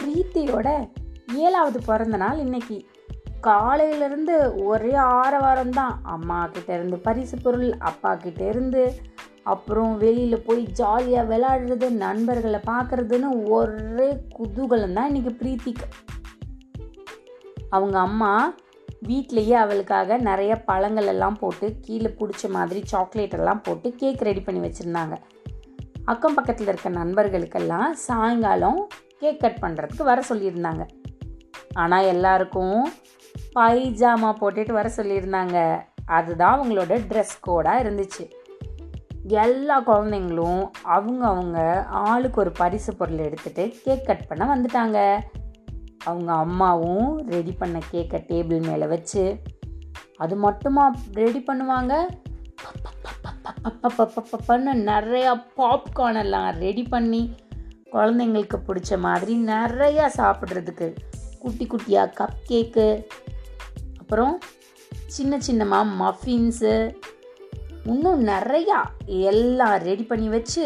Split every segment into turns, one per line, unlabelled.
பிரீத்தியோட ஏழாவது பிறந்த நாள் இன்னைக்கு. காலையிலேருந்து ஒரே ஆரவாரம் தான் அம்மா இருந்து பரிசு பொருள் அப்பா இருந்து அப்புறம் வெளியில் போய் ஜாலியாக விளையாடுறது நண்பர்களை பார்க்குறதுன்னு ஒரே குதூகலம் தான் இன்னைக்கு பிரீத்திக்கு. அவங்க அம்மா வீட்லேயே அவளுக்காக நிறைய பழங்கள் எல்லாம் போட்டு கீழே பிடிச்ச மாதிரி சாக்லேட் எல்லாம் போட்டு கேக் ரெடி பண்ணி வச்சுருந்தாங்க. அக்கம் பக்கத்தில் இருக்க நண்பர்களுக்கெல்லாம் சாயங்காலம் கேக் கட் பண்ணுறதுக்கு வர சொல்லியிருந்தாங்க ஆனால் எல்லாருக்கும் பைஜாமா போட்டுட்டு வர சொல்லியிருந்தாங்க அதுதான் அவங்களோட ட்ரெஸ் கோடாக இருந்துச்சு எல்லா குழந்தைங்களும் அவங்க அவங்க ஆளுக்கு ஒரு பரிசு பொருள் எடுத்துகிட்டு கேக் கட் பண்ண வந்துட்டாங்க அவங்க அம்மாவும் ரெடி பண்ண கேக்கை டேபிள் மேலே வச்சு அது மட்டுமா ரெடி பண்ணுவாங்க பண்ண நிறையா பாப்கார்ன் எல்லாம் ரெடி பண்ணி குழந்தைங்களுக்கு பிடிச்ச மாதிரி நிறையா சாப்பிட்றதுக்கு. குட்டி குட்டியாக கப் கேக்கு அப்புறம் சின்ன சின்னமாக மஃபின்ஸு இன்னும் நிறையா எல்லாம் ரெடி பண்ணி வச்சு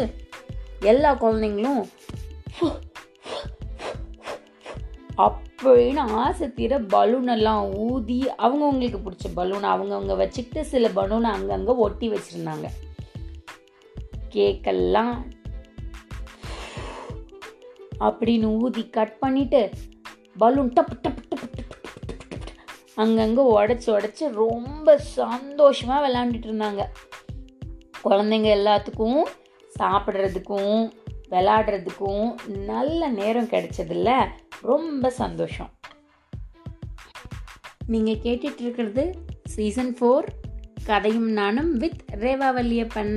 எல்லா குழந்தைங்களும் அப்படின்னு ஆசை தீர பலூன் எல்லாம் ஊதி அவங்கவுங்களுக்கு பிடிச்ச பலூன் அவங்கவுங்க வச்சுக்கிட்டு சில பலூனை அங்கங்கே ஒட்டி வச்சுருந்தாங்க. கேக்கெல்லாம் அப்படின்னு ஊதி கட் பண்ணிட்டு பலூன் டப் டப் டப் அங்கங்கே உடச்சி உடச்சி ரொம்ப சந்தோஷமாக விளாண்டுட்டு இருந்தாங்க குழந்தைங்க எல்லாத்துக்கும் சாப்பிட்றதுக்கும் விளாடுறதுக்கும் நல்ல நேரம் கிடைச்சதில்ல ரொம்ப சந்தோஷம் நீங்கள் கேட்டுட்ருக்கிறது சீசன் ஃபோர் கதையும் நானும் வித் ரேவா வல்லியப்பன்